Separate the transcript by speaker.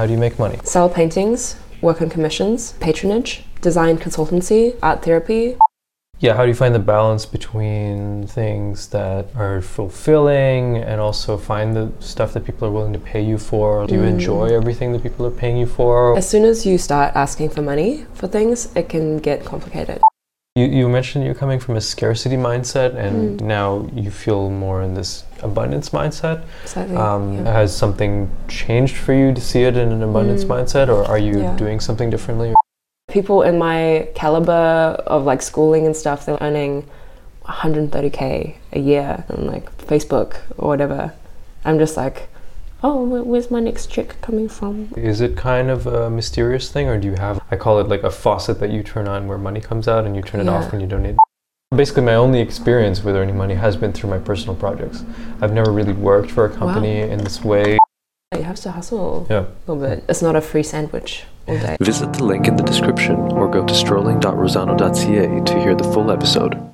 Speaker 1: how do you make money?
Speaker 2: Sell paintings, work on commissions, patronage, design consultancy, art therapy.
Speaker 1: Yeah, how do you find the balance between things that are fulfilling and also find the stuff that people are willing to pay you for? Do you mm. enjoy everything that people are paying you for?
Speaker 2: As soon as you start asking for money for things, it can get complicated.
Speaker 1: You, you mentioned you're coming from a scarcity mindset and now you feel more in this abundance mindset.
Speaker 2: Slightly.
Speaker 1: Um,
Speaker 2: yeah.
Speaker 1: Has something changed for you to see it in an abundance mindset or are you
Speaker 2: Yeah.
Speaker 1: doing something differently?
Speaker 2: People in my caliber of like schooling and stuff, they're earning 130k a year on like Facebook or whatever. I'm just like, oh, where's my next check coming from?
Speaker 1: Is it kind of a mysterious thing, or do you have, I call it like a faucet that you turn on where money comes out and you turn it off when you don't donate? Basically, my only experience with earning money has been through my personal projects. I've never really worked for a company in this way.
Speaker 2: You have to hustle
Speaker 1: Yeah.
Speaker 2: a little bit. It's not a free sandwich all day.
Speaker 3: Visit the link in the description or go to strolling.rosano.ca to hear the full episode.